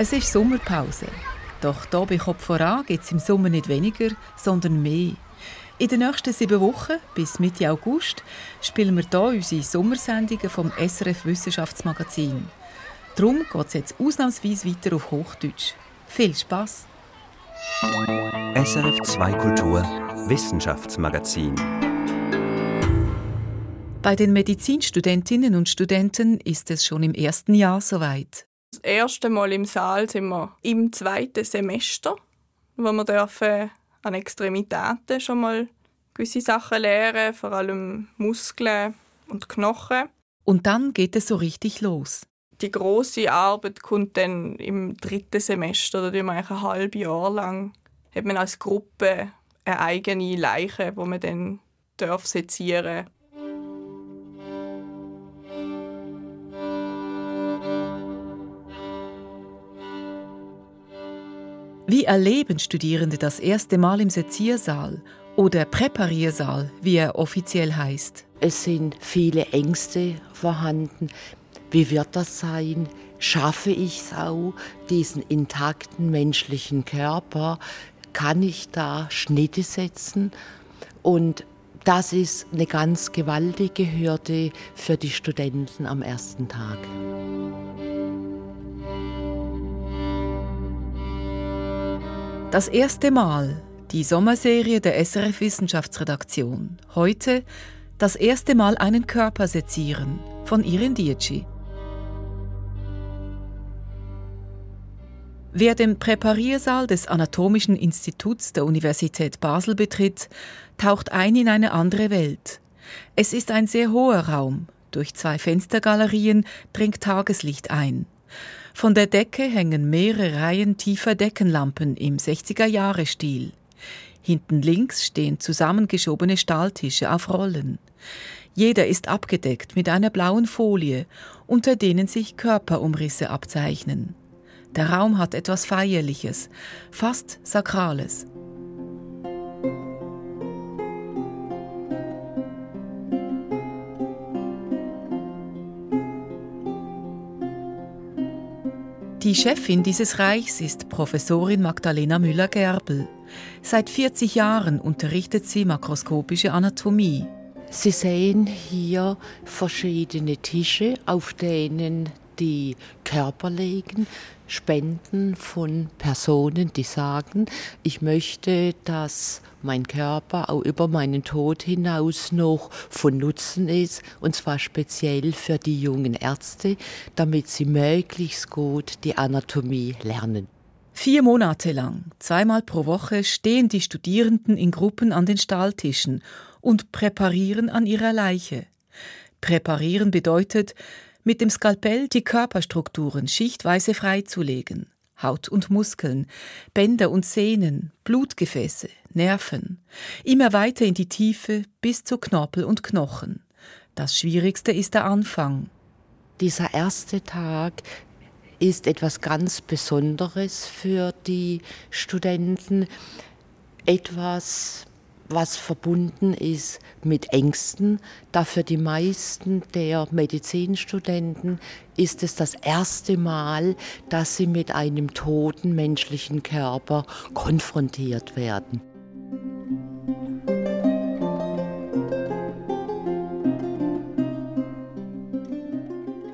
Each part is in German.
Es ist Sommerpause. Doch hier bei Kopf voran gibt es im Sommer nicht weniger, sondern mehr. In den nächsten sieben Wochen, bis Mitte August, spielen wir hier unsere Sommersendungen vom SRF Wissenschaftsmagazin. Darum geht es jetzt ausnahmsweise weiter auf Hochdeutsch. Viel Spaß! SRF 2 Kultur Wissenschaftsmagazin Bei den Medizinstudentinnen und Studenten ist es schon im ersten Jahr soweit. Das erste Mal im Saal sind wir im zweiten Semester, wo wir dürfen an Extremitäten schon mal gewisse Sachen lernen, vor allem Muskeln und Knochen. Und dann geht es so richtig los. Die große Arbeit kommt dann im dritten Semester, da wir ein halbes Jahr lang hat man als Gruppe eine eigene Leiche, wo man dann darf sezieren Wie erleben Studierende das erste Mal im Seziersaal oder Präpariersaal, wie er offiziell heißt? Es sind viele Ängste vorhanden. Wie wird das sein? Schaffe ich es auch, diesen intakten menschlichen Körper? Kann ich da Schnitte setzen? Und das ist eine ganz gewaltige Hürde für die Studenten am ersten Tag. Das erste Mal die Sommerserie der SRF Wissenschaftsredaktion. Heute das erste Mal einen Körper sezieren von Irin Dietschi. Wer den Präpariersaal des Anatomischen Instituts der Universität Basel betritt, taucht ein in eine andere Welt. Es ist ein sehr hoher Raum. Durch zwei Fenstergalerien dringt Tageslicht ein. Von der Decke hängen mehrere Reihen tiefer Deckenlampen im 60er-Jahre-Stil. Hinten links stehen zusammengeschobene Stahltische auf Rollen. Jeder ist abgedeckt mit einer blauen Folie, unter denen sich Körperumrisse abzeichnen. Der Raum hat etwas Feierliches, fast Sakrales. Die Chefin dieses Reichs ist Professorin Magdalena Müller-Gerbel. Seit 40 Jahren unterrichtet sie makroskopische Anatomie. Sie sehen hier verschiedene Tische, auf denen die Körper legen, Spenden von Personen, die sagen, ich möchte, dass mein Körper auch über meinen Tod hinaus noch von Nutzen ist, und zwar speziell für die jungen Ärzte, damit sie möglichst gut die Anatomie lernen. Vier Monate lang, zweimal pro Woche, stehen die Studierenden in Gruppen an den Stahltischen und präparieren an ihrer Leiche. Präparieren bedeutet, mit dem Skalpell die Körperstrukturen schichtweise freizulegen. Haut und Muskeln, Bänder und Sehnen, Blutgefäße, Nerven, immer weiter in die Tiefe bis zu Knorpel und Knochen. Das Schwierigste ist der Anfang. Dieser erste Tag ist etwas ganz Besonderes für die Studenten, etwas was verbunden ist mit Ängsten. Da für die meisten der Medizinstudenten ist es das erste Mal, dass sie mit einem toten menschlichen Körper konfrontiert werden.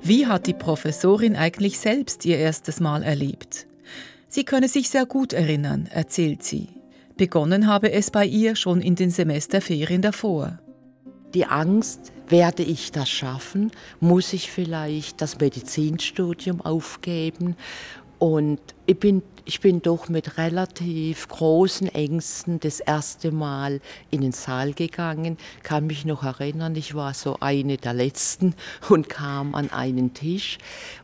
Wie hat die Professorin eigentlich selbst ihr erstes Mal erlebt? Sie könne sich sehr gut erinnern, erzählt sie. Begonnen habe es bei ihr schon in den Semesterferien davor. Die Angst, werde ich das schaffen? Muss ich vielleicht das Medizinstudium aufgeben? Und ich bin, ich bin doch mit relativ großen Ängsten das erste Mal in den Saal gegangen, kann mich noch erinnern, ich war so eine der letzten und kam an einen Tisch,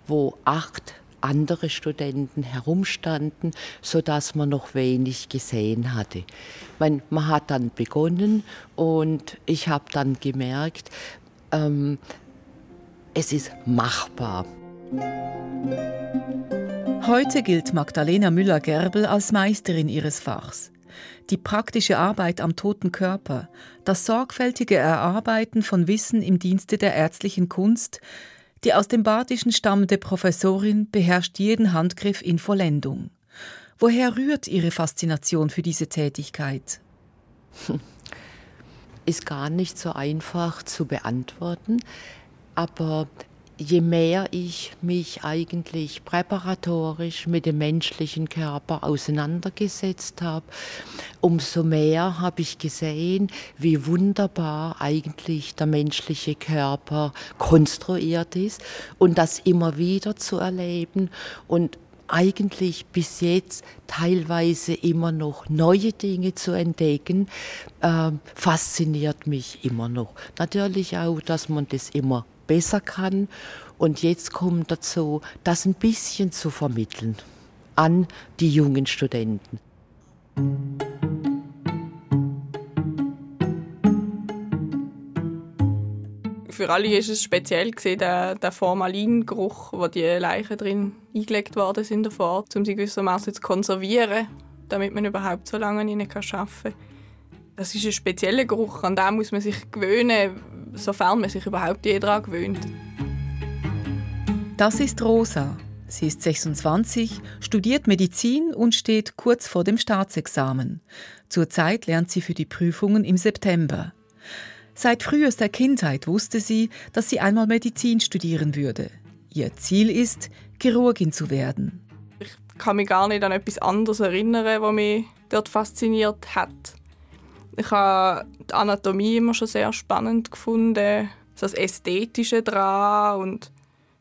wo acht andere Studenten herumstanden, so dass man noch wenig gesehen hatte. Man, man hat dann begonnen und ich habe dann gemerkt, ähm, es ist machbar. Heute gilt Magdalena Müller-Gerbel als Meisterin ihres Fachs. Die praktische Arbeit am toten Körper, das sorgfältige Erarbeiten von Wissen im Dienste der ärztlichen Kunst, Die aus dem Badischen stammende Professorin beherrscht jeden Handgriff in Vollendung. Woher rührt Ihre Faszination für diese Tätigkeit? Ist gar nicht so einfach zu beantworten, aber je mehr ich mich eigentlich präparatorisch mit dem menschlichen Körper auseinandergesetzt habe, umso mehr habe ich gesehen, wie wunderbar eigentlich der menschliche Körper konstruiert ist und das immer wieder zu erleben und eigentlich bis jetzt teilweise immer noch neue Dinge zu entdecken, äh, fasziniert mich immer noch. Natürlich auch, dass man das immer besser kann. Und jetzt kommt dazu, das ein bisschen zu vermitteln an die jungen Studenten. für alle ist es speziell gesehen, der, der Formalingeruch, wo die Leichen drin eingelegt worden sind davor, um sie gewissermaßen zu konservieren, damit man überhaupt so lange ihnen arbeiten kann. Das ist ein spezieller Geruch, an den muss man sich gewöhnen, sofern man sich überhaupt je daran gewöhnt. Das ist Rosa. Sie ist 26, studiert Medizin und steht kurz vor dem Staatsexamen. Zurzeit lernt sie für die Prüfungen im September. Seit frühester Kindheit wusste sie, dass sie einmal Medizin studieren würde. Ihr Ziel ist, Chirurgin zu werden. Ich kann mich gar nicht an etwas anderes erinnern, was mich dort fasziniert hat. Ich habe die Anatomie immer schon sehr spannend gefunden, das Ästhetische daran und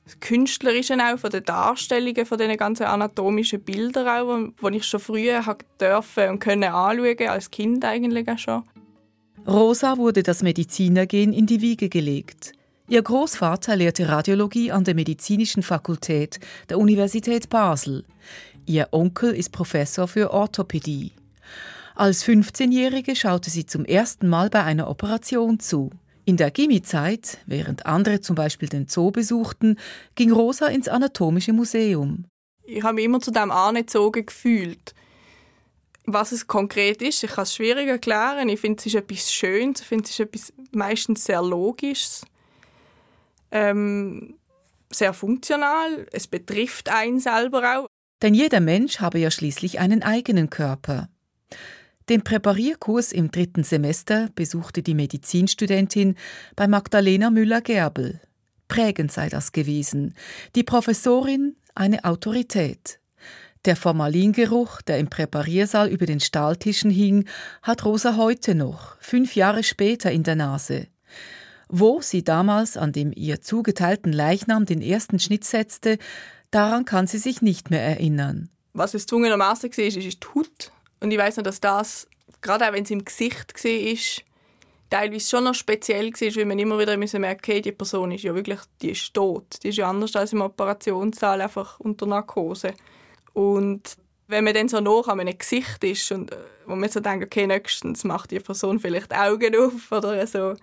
das Künstlerische auch von den Darstellungen von diesen ganzen anatomischen Bildern auch, die ich schon früher dürfen und können anschauen, als Kind eigentlich auch schon. Rosa wurde das Medizinergehen in die Wiege gelegt. Ihr Großvater lehrte Radiologie an der Medizinischen Fakultät der Universität Basel. Ihr Onkel ist Professor für Orthopädie. Als 15-Jährige schaute sie zum ersten Mal bei einer Operation zu. In der Gimmi-Zeit, während andere zum Beispiel den Zoo besuchten, ging Rosa ins Anatomische Museum. Ich habe mich immer zu dem angezogen gefühlt. Was es konkret ist, ich kann es schwierig erklären. Ich finde, es ist etwas Schönes, ich finde, es ist etwas meistens sehr Logisches, ähm, sehr funktional. Es betrifft einen selber auch. Denn jeder Mensch habe ja schließlich einen eigenen Körper. Den Präparierkurs im dritten Semester besuchte die Medizinstudentin bei Magdalena Müller-Gerbel. Prägend sei das gewesen. Die Professorin eine Autorität. Der Formalingeruch, der im Präpariersaal über den Stahltischen hing, hat Rosa heute noch, fünf Jahre später, in der Nase. Wo sie damals an dem ihr zugeteilten Leichnam den ersten Schnitt setzte, daran kann sie sich nicht mehr erinnern. Was es zwungenermaßen war, ist, ist die Haut. Und ich weiß noch, dass das, gerade auch wenn es im Gesicht war, teilweise schon noch speziell war, weil man immer wieder merken okay, die Person ist ja wirklich die ist tot. Die ist ja anders als im Operationssaal, einfach unter Narkose. Und wenn man dann so nah an einem Gesicht ist und äh, wo man so denkt, okay, nächstens macht die Person vielleicht Augen auf oder so,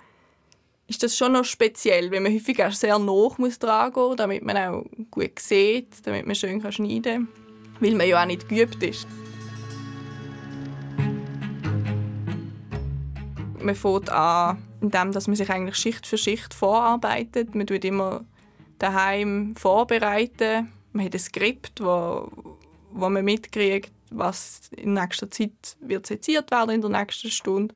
ist das schon noch speziell, weil man häufig auch sehr nah muss dran gehen, damit man auch gut sieht, damit man schön schneiden kann, weil man ja auch nicht geübt ist. Man fängt an, indem man sich eigentlich Schicht für Schicht vorarbeitet. Man tut immer daheim vorbereiten. Man hat ein Skript, wo, wo man mitkriegt, was in nächster Zeit wird seziert werden in der nächsten Stunde.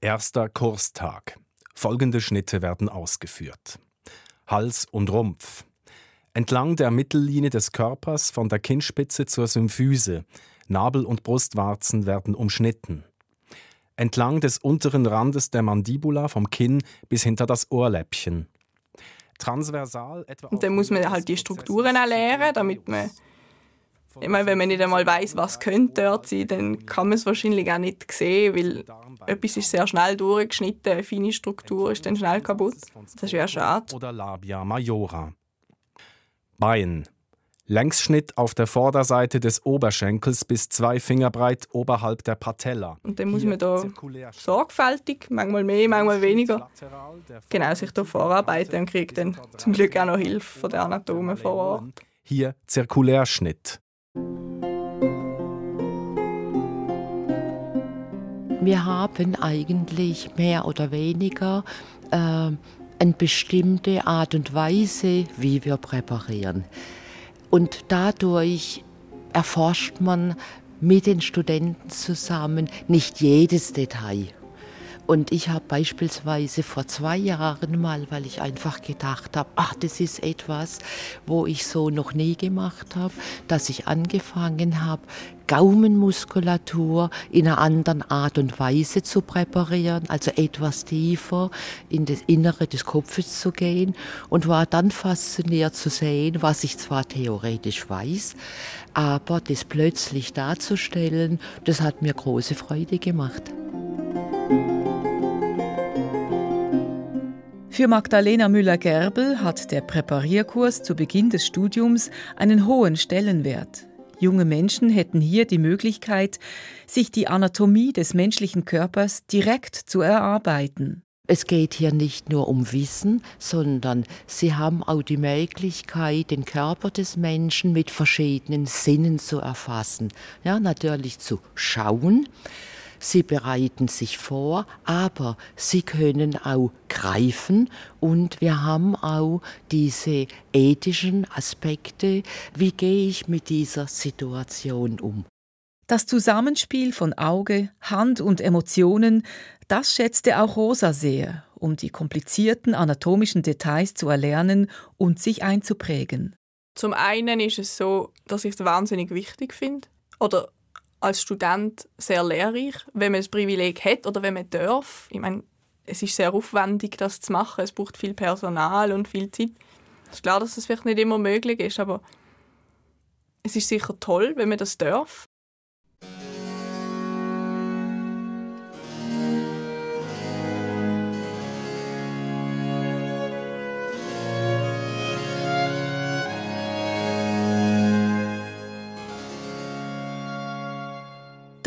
Erster Kurstag. Folgende Schnitte werden ausgeführt. Hals und Rumpf. Entlang der Mittellinie des Körpers von der Kinnspitze zur Symphyse. Nabel und Brustwarzen werden umschnitten. Entlang des unteren Randes der Mandibula vom Kinn bis hinter das Ohrläppchen. Transversal etwa. Und dann muss man halt die Strukturen erlernen, damit man ich meine, wenn man nicht einmal weiß, was könnte dort sein, dann kann man es wahrscheinlich auch nicht sehen, weil etwas ist sehr schnell durchgeschnitten, eine feine Struktur ist dann schnell kaputt. Das wäre schade. Oder Labia majora. Bein. Längsschnitt auf der Vorderseite des Oberschenkels bis zwei Finger breit oberhalb der Patella. Und dann muss man da sorgfältig, manchmal mehr, manchmal weniger, genau sich da vorarbeiten und kriegt dann zum Glück auch noch Hilfe von den Anatomen vor Ort. Hier Zirkulärschnitt. Wir haben eigentlich mehr oder weniger äh, eine bestimmte Art und Weise, wie wir präparieren. Und dadurch erforscht man mit den Studenten zusammen nicht jedes Detail. Und ich habe beispielsweise vor zwei Jahren mal, weil ich einfach gedacht habe, ach, das ist etwas, wo ich so noch nie gemacht habe, dass ich angefangen habe, Gaumenmuskulatur in einer anderen Art und Weise zu präparieren, also etwas tiefer in das Innere des Kopfes zu gehen und war dann fasziniert zu sehen, was ich zwar theoretisch weiß, aber das plötzlich darzustellen, das hat mir große Freude gemacht. Für Magdalena Müller-Gerbel hat der Präparierkurs zu Beginn des Studiums einen hohen Stellenwert. Junge Menschen hätten hier die Möglichkeit, sich die Anatomie des menschlichen Körpers direkt zu erarbeiten. Es geht hier nicht nur um Wissen, sondern sie haben auch die Möglichkeit, den Körper des Menschen mit verschiedenen Sinnen zu erfassen. Ja, natürlich zu schauen, sie bereiten sich vor, aber sie können auch greifen und wir haben auch diese ethischen Aspekte, wie gehe ich mit dieser Situation um. Das Zusammenspiel von Auge, Hand und Emotionen, das schätzte auch Rosa sehr, um die komplizierten anatomischen Details zu erlernen und sich einzuprägen. Zum einen ist es so, dass ich es wahnsinnig wichtig finde oder als Student sehr lehrreich, wenn man das Privileg hat oder wenn man darf. Ich meine, es ist sehr aufwendig, das zu machen. Es braucht viel Personal und viel Zeit. Es ist klar, dass das vielleicht nicht immer möglich ist, aber es ist sicher toll, wenn man das darf.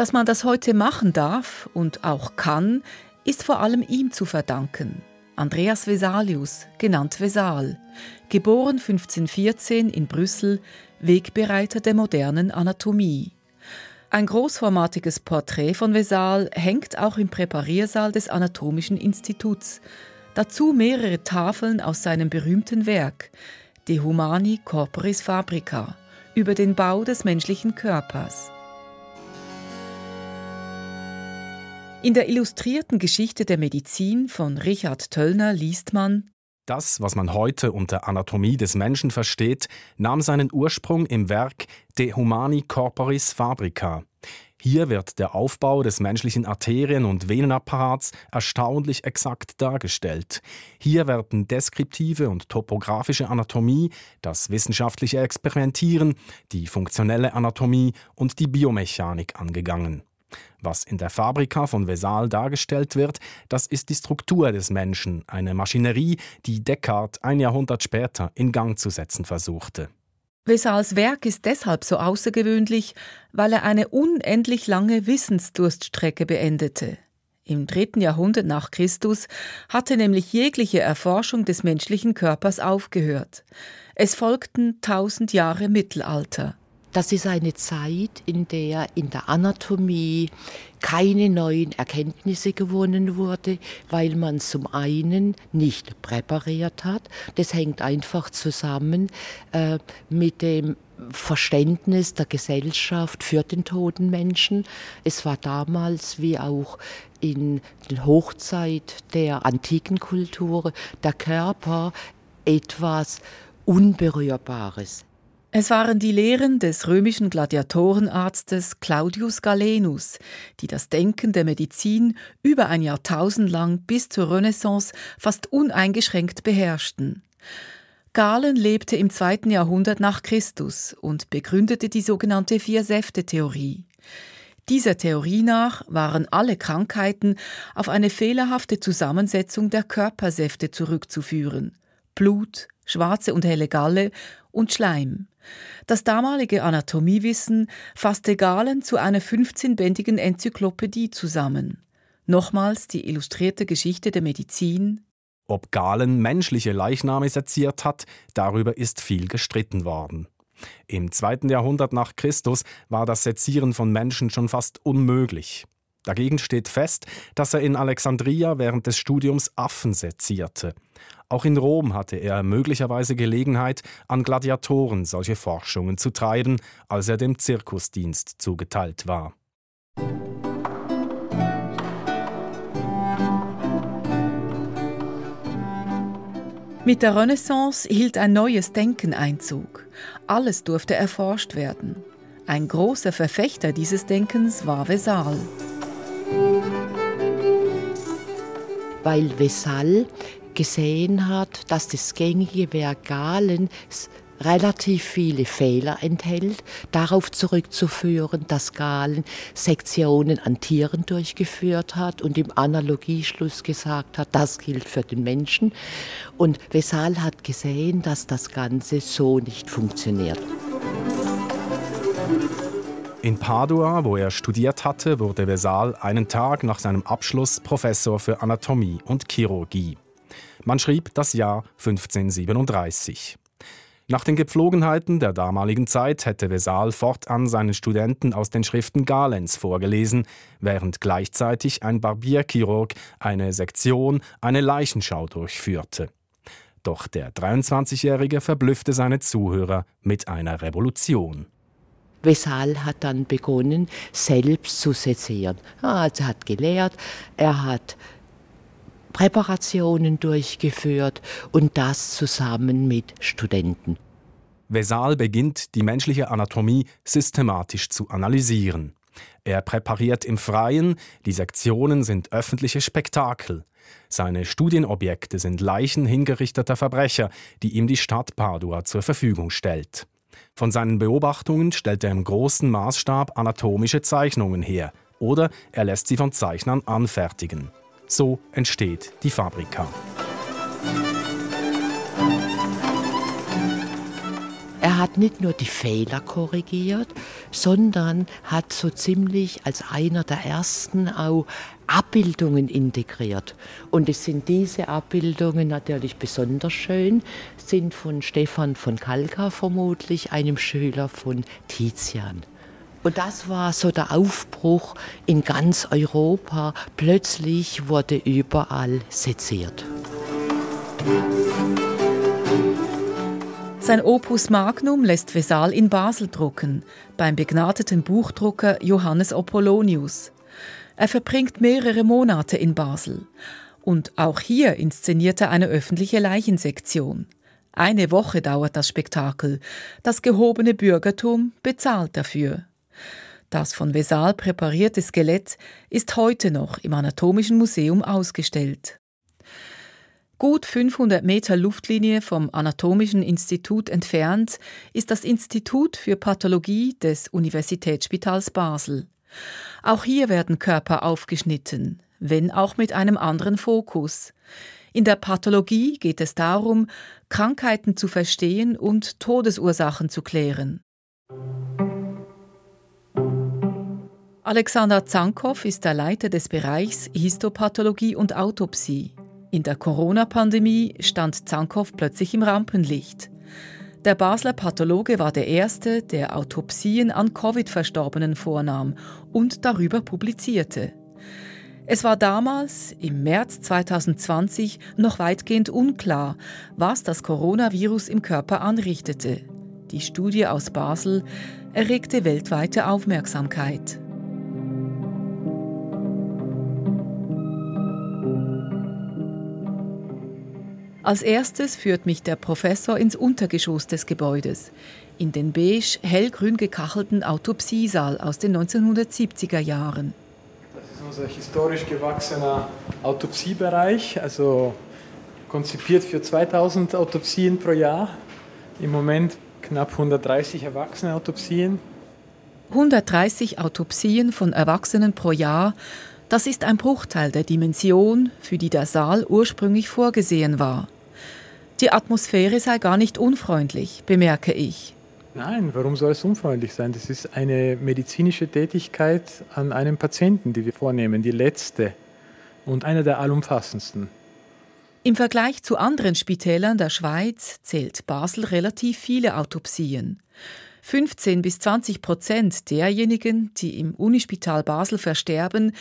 Dass man das heute machen darf und auch kann, ist vor allem ihm zu verdanken. Andreas Vesalius, genannt Vesal, geboren 1514 in Brüssel, Wegbereiter der modernen Anatomie. Ein großformatiges Porträt von Vesal hängt auch im Präpariersaal des Anatomischen Instituts. Dazu mehrere Tafeln aus seinem berühmten Werk De Humani Corporis Fabrica über den Bau des menschlichen Körpers. In der illustrierten Geschichte der Medizin von Richard Töllner liest man Das, was man heute unter Anatomie des Menschen versteht, nahm seinen Ursprung im Werk De Humani Corporis Fabrica. Hier wird der Aufbau des menschlichen Arterien- und Venenapparats erstaunlich exakt dargestellt. Hier werden deskriptive und topografische Anatomie, das wissenschaftliche Experimentieren, die funktionelle Anatomie und die Biomechanik angegangen. Was in der Fabrika von Vesal dargestellt wird, das ist die Struktur des Menschen, eine Maschinerie, die Descartes ein Jahrhundert später in Gang zu setzen versuchte. Vesals Werk ist deshalb so außergewöhnlich, weil er eine unendlich lange Wissensdurststrecke beendete. Im dritten Jahrhundert nach Christus hatte nämlich jegliche Erforschung des menschlichen Körpers aufgehört. Es folgten tausend Jahre Mittelalter. Das ist eine Zeit, in der in der Anatomie keine neuen Erkenntnisse gewonnen wurde, weil man zum einen nicht präpariert hat. Das hängt einfach zusammen äh, mit dem Verständnis der Gesellschaft für den toten Menschen. Es war damals wie auch in der Hochzeit der antiken Kultur der Körper etwas Unberührbares. Es waren die Lehren des römischen Gladiatorenarztes Claudius Galenus, die das Denken der Medizin über ein Jahrtausend lang bis zur Renaissance fast uneingeschränkt beherrschten. Galen lebte im zweiten Jahrhundert nach Christus und begründete die sogenannte Vier-Säfte-Theorie. Dieser Theorie nach waren alle Krankheiten auf eine fehlerhafte Zusammensetzung der Körpersäfte zurückzuführen. Blut, schwarze und helle Galle und Schleim. Das damalige Anatomiewissen fasste Galen zu einer 15-bändigen Enzyklopädie zusammen. Nochmals die illustrierte Geschichte der Medizin. Ob Galen menschliche Leichname seziert hat, darüber ist viel gestritten worden. Im zweiten Jahrhundert nach Christus war das Sezieren von Menschen schon fast unmöglich. Dagegen steht fest, dass er in Alexandria während des Studiums Affen sezierte. Auch in Rom hatte er möglicherweise Gelegenheit, an Gladiatoren solche Forschungen zu treiben, als er dem Zirkusdienst zugeteilt war. Mit der Renaissance hielt ein neues Denken Einzug. Alles durfte erforscht werden. Ein großer Verfechter dieses Denkens war Vesal. Weil Vesal gesehen hat, dass das gängige Vergalen relativ viele Fehler enthält, darauf zurückzuführen, dass Galen Sektionen an Tieren durchgeführt hat und im Analogieschluss gesagt hat, das gilt für den Menschen. Und Vesal hat gesehen, dass das Ganze so nicht funktioniert. In Padua, wo er studiert hatte, wurde Vesal einen Tag nach seinem Abschluss Professor für Anatomie und Chirurgie. Man schrieb das Jahr 1537. Nach den Gepflogenheiten der damaligen Zeit hätte Vesal fortan seinen Studenten aus den Schriften Galens vorgelesen, während gleichzeitig ein Barbierchirurg eine Sektion, eine Leichenschau durchführte. Doch der 23-Jährige verblüffte seine Zuhörer mit einer Revolution. Vesal hat dann begonnen, selbst zu sezieren. Also hat gelehrt, er hat Präparationen durchgeführt und das zusammen mit Studenten. Vesal beginnt, die menschliche Anatomie systematisch zu analysieren. Er präpariert im Freien, die Sektionen sind öffentliche Spektakel. Seine Studienobjekte sind Leichen hingerichteter Verbrecher, die ihm die Stadt Padua zur Verfügung stellt. Von seinen Beobachtungen stellt er im großen Maßstab anatomische Zeichnungen her oder er lässt sie von Zeichnern anfertigen. So entsteht die Fabrika. Er hat nicht nur die Fehler korrigiert, sondern hat so ziemlich als einer der ersten auch Abbildungen integriert. Und es sind diese Abbildungen natürlich besonders schön, sind von Stefan von Kalka vermutlich, einem Schüler von Tizian. Und das war so der Aufbruch in ganz Europa. Plötzlich wurde überall seziert. Sein Opus Magnum lässt Vesal in Basel drucken, beim begnadeten Buchdrucker Johannes Apollonius. Er verbringt mehrere Monate in Basel. Und auch hier inszeniert er eine öffentliche Leichensektion. Eine Woche dauert das Spektakel. Das gehobene Bürgertum bezahlt dafür. Das von Vesal präparierte Skelett ist heute noch im Anatomischen Museum ausgestellt. Gut 500 Meter Luftlinie vom Anatomischen Institut entfernt ist das Institut für Pathologie des Universitätsspitals Basel. Auch hier werden Körper aufgeschnitten, wenn auch mit einem anderen Fokus. In der Pathologie geht es darum, Krankheiten zu verstehen und Todesursachen zu klären. Alexander Zankow ist der Leiter des Bereichs Histopathologie und Autopsie. In der Corona-Pandemie stand Zankow plötzlich im Rampenlicht. Der Basler Pathologe war der Erste, der Autopsien an Covid-Verstorbenen vornahm und darüber publizierte. Es war damals, im März 2020, noch weitgehend unklar, was das Coronavirus im Körper anrichtete. Die Studie aus Basel erregte weltweite Aufmerksamkeit. Als erstes führt mich der Professor ins Untergeschoss des Gebäudes, in den beige hellgrün gekachelten Autopsiesaal aus den 1970er Jahren. Das ist unser historisch gewachsener Autopsiebereich, also konzipiert für 2000 Autopsien pro Jahr. Im Moment knapp 130 Erwachsene-Autopsien. 130 Autopsien von Erwachsenen pro Jahr, das ist ein Bruchteil der Dimension, für die der Saal ursprünglich vorgesehen war. Die Atmosphäre sei gar nicht unfreundlich, bemerke ich. Nein, warum soll es unfreundlich sein? Das ist eine medizinische Tätigkeit an einem Patienten, die wir vornehmen, die letzte und eine der allumfassendsten. Im Vergleich zu anderen Spitälern der Schweiz zählt Basel relativ viele Autopsien. 15 bis 20 Prozent derjenigen, die im Unispital Basel versterben,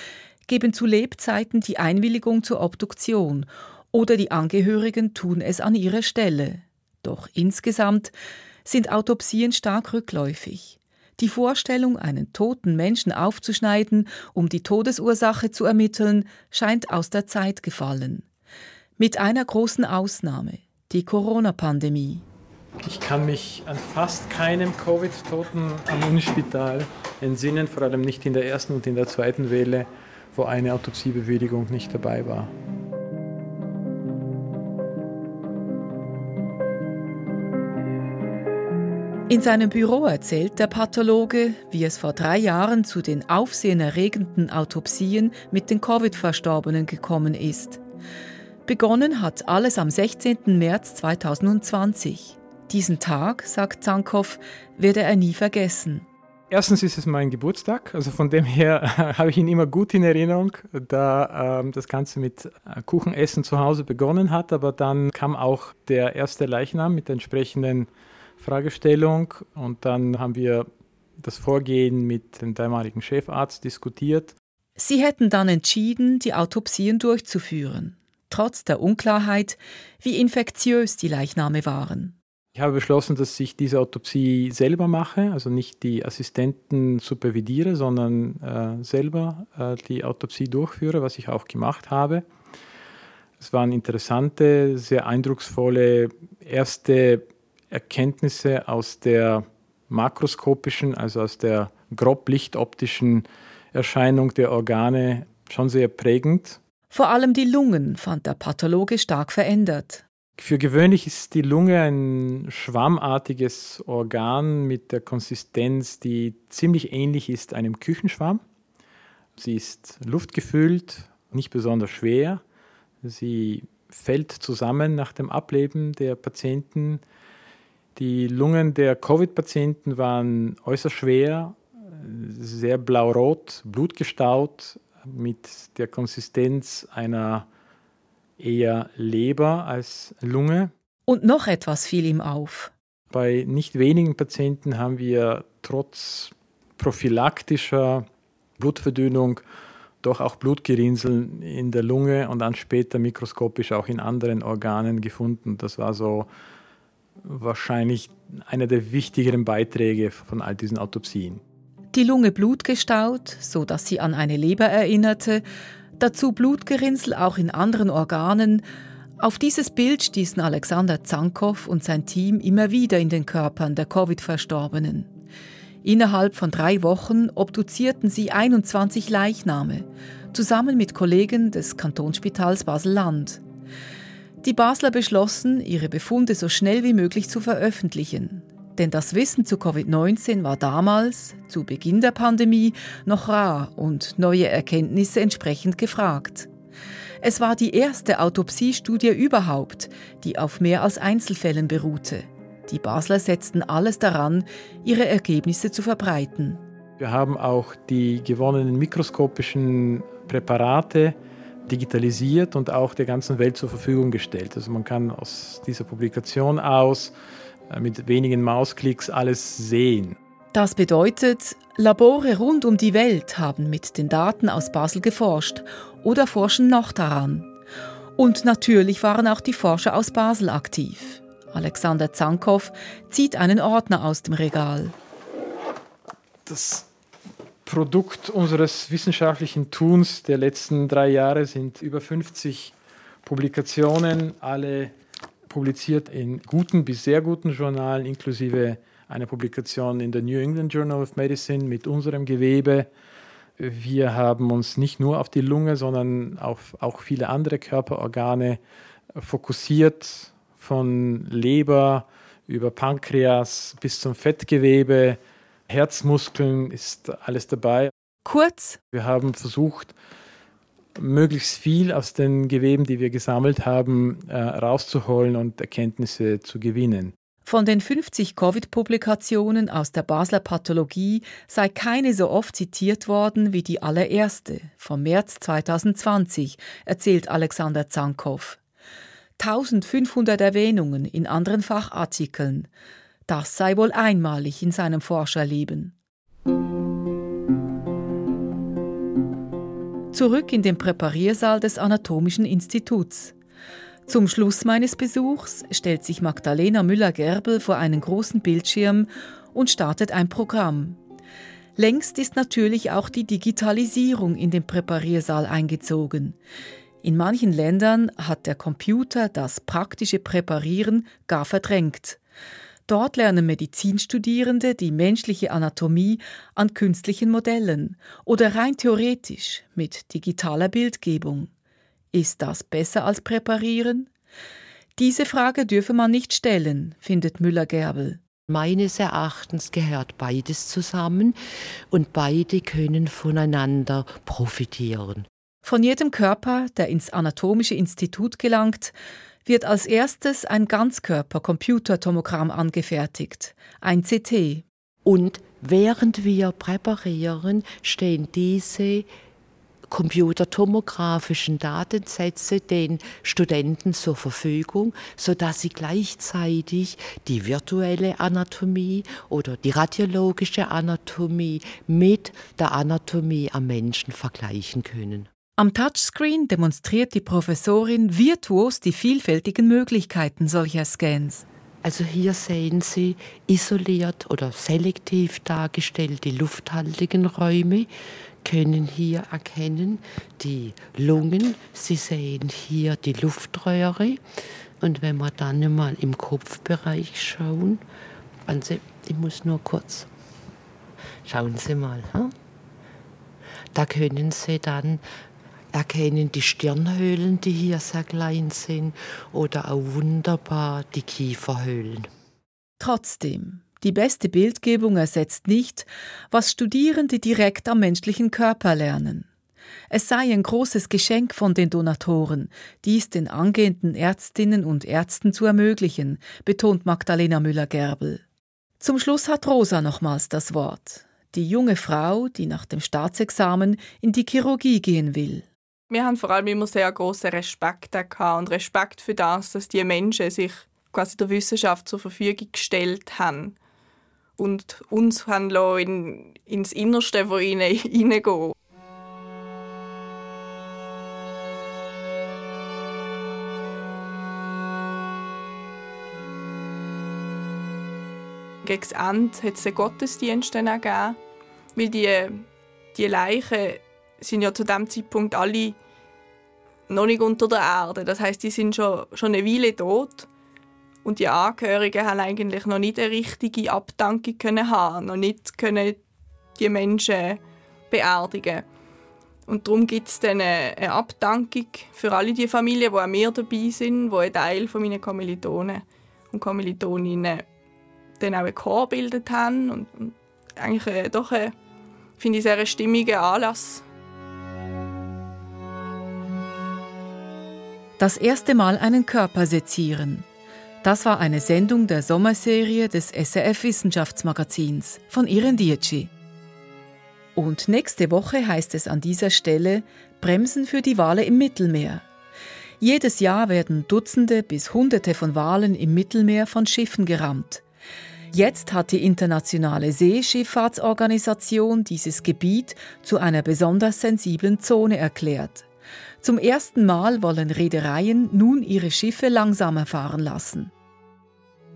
geben zu Lebzeiten die Einwilligung zur Obduktion oder die Angehörigen tun es an ihrer Stelle. Doch insgesamt sind Autopsien stark rückläufig. Die Vorstellung, einen toten Menschen aufzuschneiden, um die Todesursache zu ermitteln, scheint aus der Zeit gefallen. Mit einer großen Ausnahme, die Corona-Pandemie. Ich kann mich an fast keinem Covid-Toten am Unispital entsinnen, vor allem nicht in der ersten und in der zweiten Welle, wo eine Autopsiebewilligung nicht dabei war. In seinem Büro erzählt der Pathologe, wie es vor drei Jahren zu den aufsehenerregenden Autopsien mit den Covid-Verstorbenen gekommen ist. Begonnen hat alles am 16. März 2020. Diesen Tag, sagt Zankow, werde er nie vergessen. Erstens ist es mein Geburtstag, also von dem her habe ich ihn immer gut in Erinnerung, da ähm, das Ganze mit äh, Kuchenessen zu Hause begonnen hat, aber dann kam auch der erste Leichnam mit entsprechenden Fragestellung und dann haben wir das Vorgehen mit dem damaligen Chefarzt diskutiert. Sie hätten dann entschieden, die Autopsien durchzuführen, trotz der Unklarheit, wie infektiös die Leichname waren. Ich habe beschlossen, dass ich diese Autopsie selber mache, also nicht die Assistenten supervidiere, sondern äh, selber äh, die Autopsie durchführe, was ich auch gemacht habe. Es waren interessante, sehr eindrucksvolle erste Erkenntnisse aus der makroskopischen, also aus der grob lichtoptischen Erscheinung der Organe schon sehr prägend. Vor allem die Lungen fand der Pathologe stark verändert. Für gewöhnlich ist die Lunge ein schwammartiges Organ mit der Konsistenz, die ziemlich ähnlich ist einem Küchenschwamm. Sie ist luftgefüllt, nicht besonders schwer. Sie fällt zusammen nach dem Ableben der Patienten die Lungen der Covid-Patienten waren äußerst schwer, sehr blau-rot, blutgestaut, mit der Konsistenz einer eher Leber als Lunge. Und noch etwas fiel ihm auf. Bei nicht wenigen Patienten haben wir trotz prophylaktischer Blutverdünnung doch auch Blutgerinnseln in der Lunge und dann später mikroskopisch auch in anderen Organen gefunden. Das war so wahrscheinlich einer der wichtigeren Beiträge von all diesen Autopsien. Die Lunge blutgestaut, so dass sie an eine Leber erinnerte, dazu Blutgerinnsel auch in anderen Organen. Auf dieses Bild stießen Alexander Zankow und sein Team immer wieder in den Körpern der Covid-Verstorbenen. Innerhalb von drei Wochen obduzierten sie 21 Leichname, zusammen mit Kollegen des Kantonsspitals Basel-Land. Die Basler beschlossen, ihre Befunde so schnell wie möglich zu veröffentlichen. Denn das Wissen zu Covid-19 war damals, zu Beginn der Pandemie, noch rar und neue Erkenntnisse entsprechend gefragt. Es war die erste Autopsiestudie überhaupt, die auf mehr als Einzelfällen beruhte. Die Basler setzten alles daran, ihre Ergebnisse zu verbreiten. Wir haben auch die gewonnenen mikroskopischen Präparate digitalisiert und auch der ganzen Welt zur Verfügung gestellt. Also man kann aus dieser Publikation aus mit wenigen Mausklicks alles sehen. Das bedeutet, Labore rund um die Welt haben mit den Daten aus Basel geforscht oder forschen noch daran. Und natürlich waren auch die Forscher aus Basel aktiv. Alexander Zankow zieht einen Ordner aus dem Regal. Das Produkt unseres wissenschaftlichen Tuns der letzten drei Jahre sind über 50 Publikationen, alle publiziert in guten bis sehr guten Journalen, inklusive einer Publikation in der New England Journal of Medicine mit unserem Gewebe. Wir haben uns nicht nur auf die Lunge, sondern auf auch viele andere Körperorgane fokussiert, von Leber über Pankreas bis zum Fettgewebe, Herzmuskeln ist alles dabei. Kurz. Wir haben versucht, möglichst viel aus den Geweben, die wir gesammelt haben, äh, rauszuholen und Erkenntnisse zu gewinnen. Von den 50 Covid-Publikationen aus der Basler Pathologie sei keine so oft zitiert worden wie die allererste vom März 2020, erzählt Alexander Zankow. 1500 Erwähnungen in anderen Fachartikeln, Das sei wohl einmalig in seinem Forscherleben. Zurück in den Präpariersaal des Anatomischen Instituts. Zum Schluss meines Besuchs stellt sich Magdalena Müller-Gerbel vor einen großen Bildschirm und startet ein Programm. Längst ist natürlich auch die Digitalisierung in den Präpariersaal eingezogen. In manchen Ländern hat der Computer das praktische Präparieren gar verdrängt. Dort lernen Medizinstudierende die menschliche Anatomie an künstlichen Modellen oder rein theoretisch mit digitaler Bildgebung. Ist das besser als Präparieren? Diese Frage dürfe man nicht stellen, findet Müller-Gerbel. Meines Erachtens gehört beides zusammen und beide können voneinander profitieren. Von jedem Körper, der ins Anatomische Institut gelangt, wird als erstes ein Ganzkörper-Computertomogramm angefertigt, ein CT. Und während wir präparieren, stehen diese computertomografischen Datensätze den Studenten zur Verfügung, sodass sie gleichzeitig die virtuelle Anatomie oder die radiologische Anatomie mit der Anatomie am Menschen vergleichen können. Am Touchscreen demonstriert die Professorin virtuos die vielfältigen Möglichkeiten solcher Scans. Also hier sehen Sie isoliert oder selektiv dargestellte lufthaltigen Räume, können hier erkennen die Lungen, Sie sehen hier die Luftröhre und wenn wir dann mal im Kopfbereich schauen, also ich muss nur kurz, schauen Sie mal, hm? da können Sie dann erkennen die Stirnhöhlen, die hier sehr klein sind, oder auch wunderbar die Kieferhöhlen. Trotzdem, die beste Bildgebung ersetzt nicht, was Studierende direkt am menschlichen Körper lernen. Es sei ein großes Geschenk von den Donatoren, dies den angehenden Ärztinnen und Ärzten zu ermöglichen, betont Magdalena Müller-Gerbel. Zum Schluss hat Rosa nochmals das Wort. Die junge Frau, die nach dem Staatsexamen in die Chirurgie gehen will. Wir haben vor allem immer sehr großen Respekt gehabt und Respekt für das, dass die Menschen sich quasi der Wissenschaft zur Verfügung gestellt haben und uns haben in, ins Innerste von ihnen hineingehen. Gegen das Ende hat es einen Gottesdienst gegeben, weil die, die Leichen sind ja zu dem Zeitpunkt alle noch nicht unter der Erde. Das heißt, die sind schon, schon eine Weile tot. Und die Angehörigen haben eigentlich noch nicht eine richtige Abdankung können haben, noch nicht können die Menschen beerdigen. Und darum gibt es dann eine Abdankung für alle die Familien, die auch mir dabei sind, die ein Teil von meinen Kommilitonen und Kommilitoninnen dann auch einen Chor gebildet haben. Und, eigentlich doch, ein, finde ich, sehr ein stimmiger Anlass Das erste Mal einen Körper sezieren. Das war eine Sendung der Sommerserie des SRF Wissenschaftsmagazins von Iren Dietschi. Und nächste Woche heißt es an dieser Stelle Bremsen für die Wale im Mittelmeer. Jedes Jahr werden Dutzende bis Hunderte von Walen im Mittelmeer von Schiffen gerammt. Jetzt hat die Internationale Seeschifffahrtsorganisation dieses Gebiet zu einer besonders sensiblen Zone erklärt. Zum ersten Mal wollen Reedereien nun ihre Schiffe langsamer fahren lassen.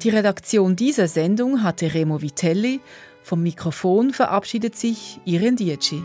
Die Redaktion dieser Sendung hatte Remo Vitelli, vom Mikrofon verabschiedet sich Irene Dietschi.